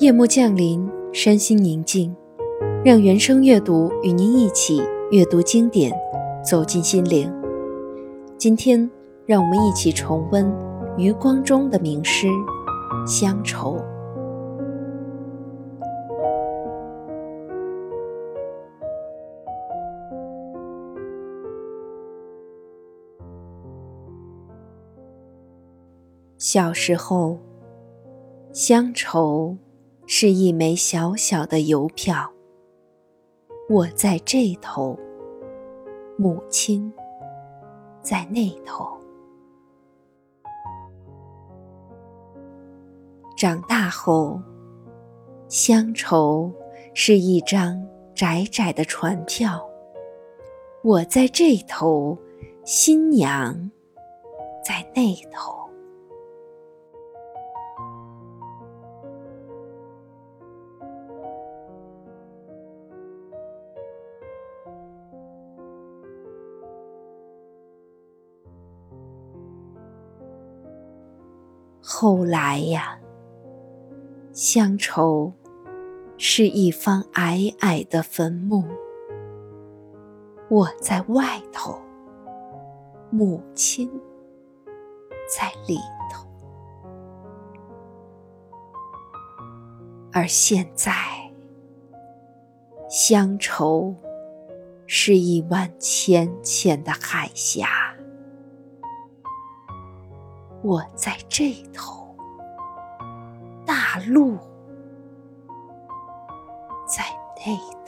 夜幕降临，身心宁静，让原声阅读与您一起阅读经典，走进心灵。今天，让我们一起重温余光中的名诗《乡愁》。小时候，乡愁是一枚小小的邮票。我在这头，母亲在那头。长大后，乡愁是一张窄窄的船票。我在这头，新娘在那头。后来呀，乡愁是一方矮矮的坟墓。我在外头，母亲在里头。而现在，乡愁是一湾浅浅的海峡。我在这头，大陆在那头。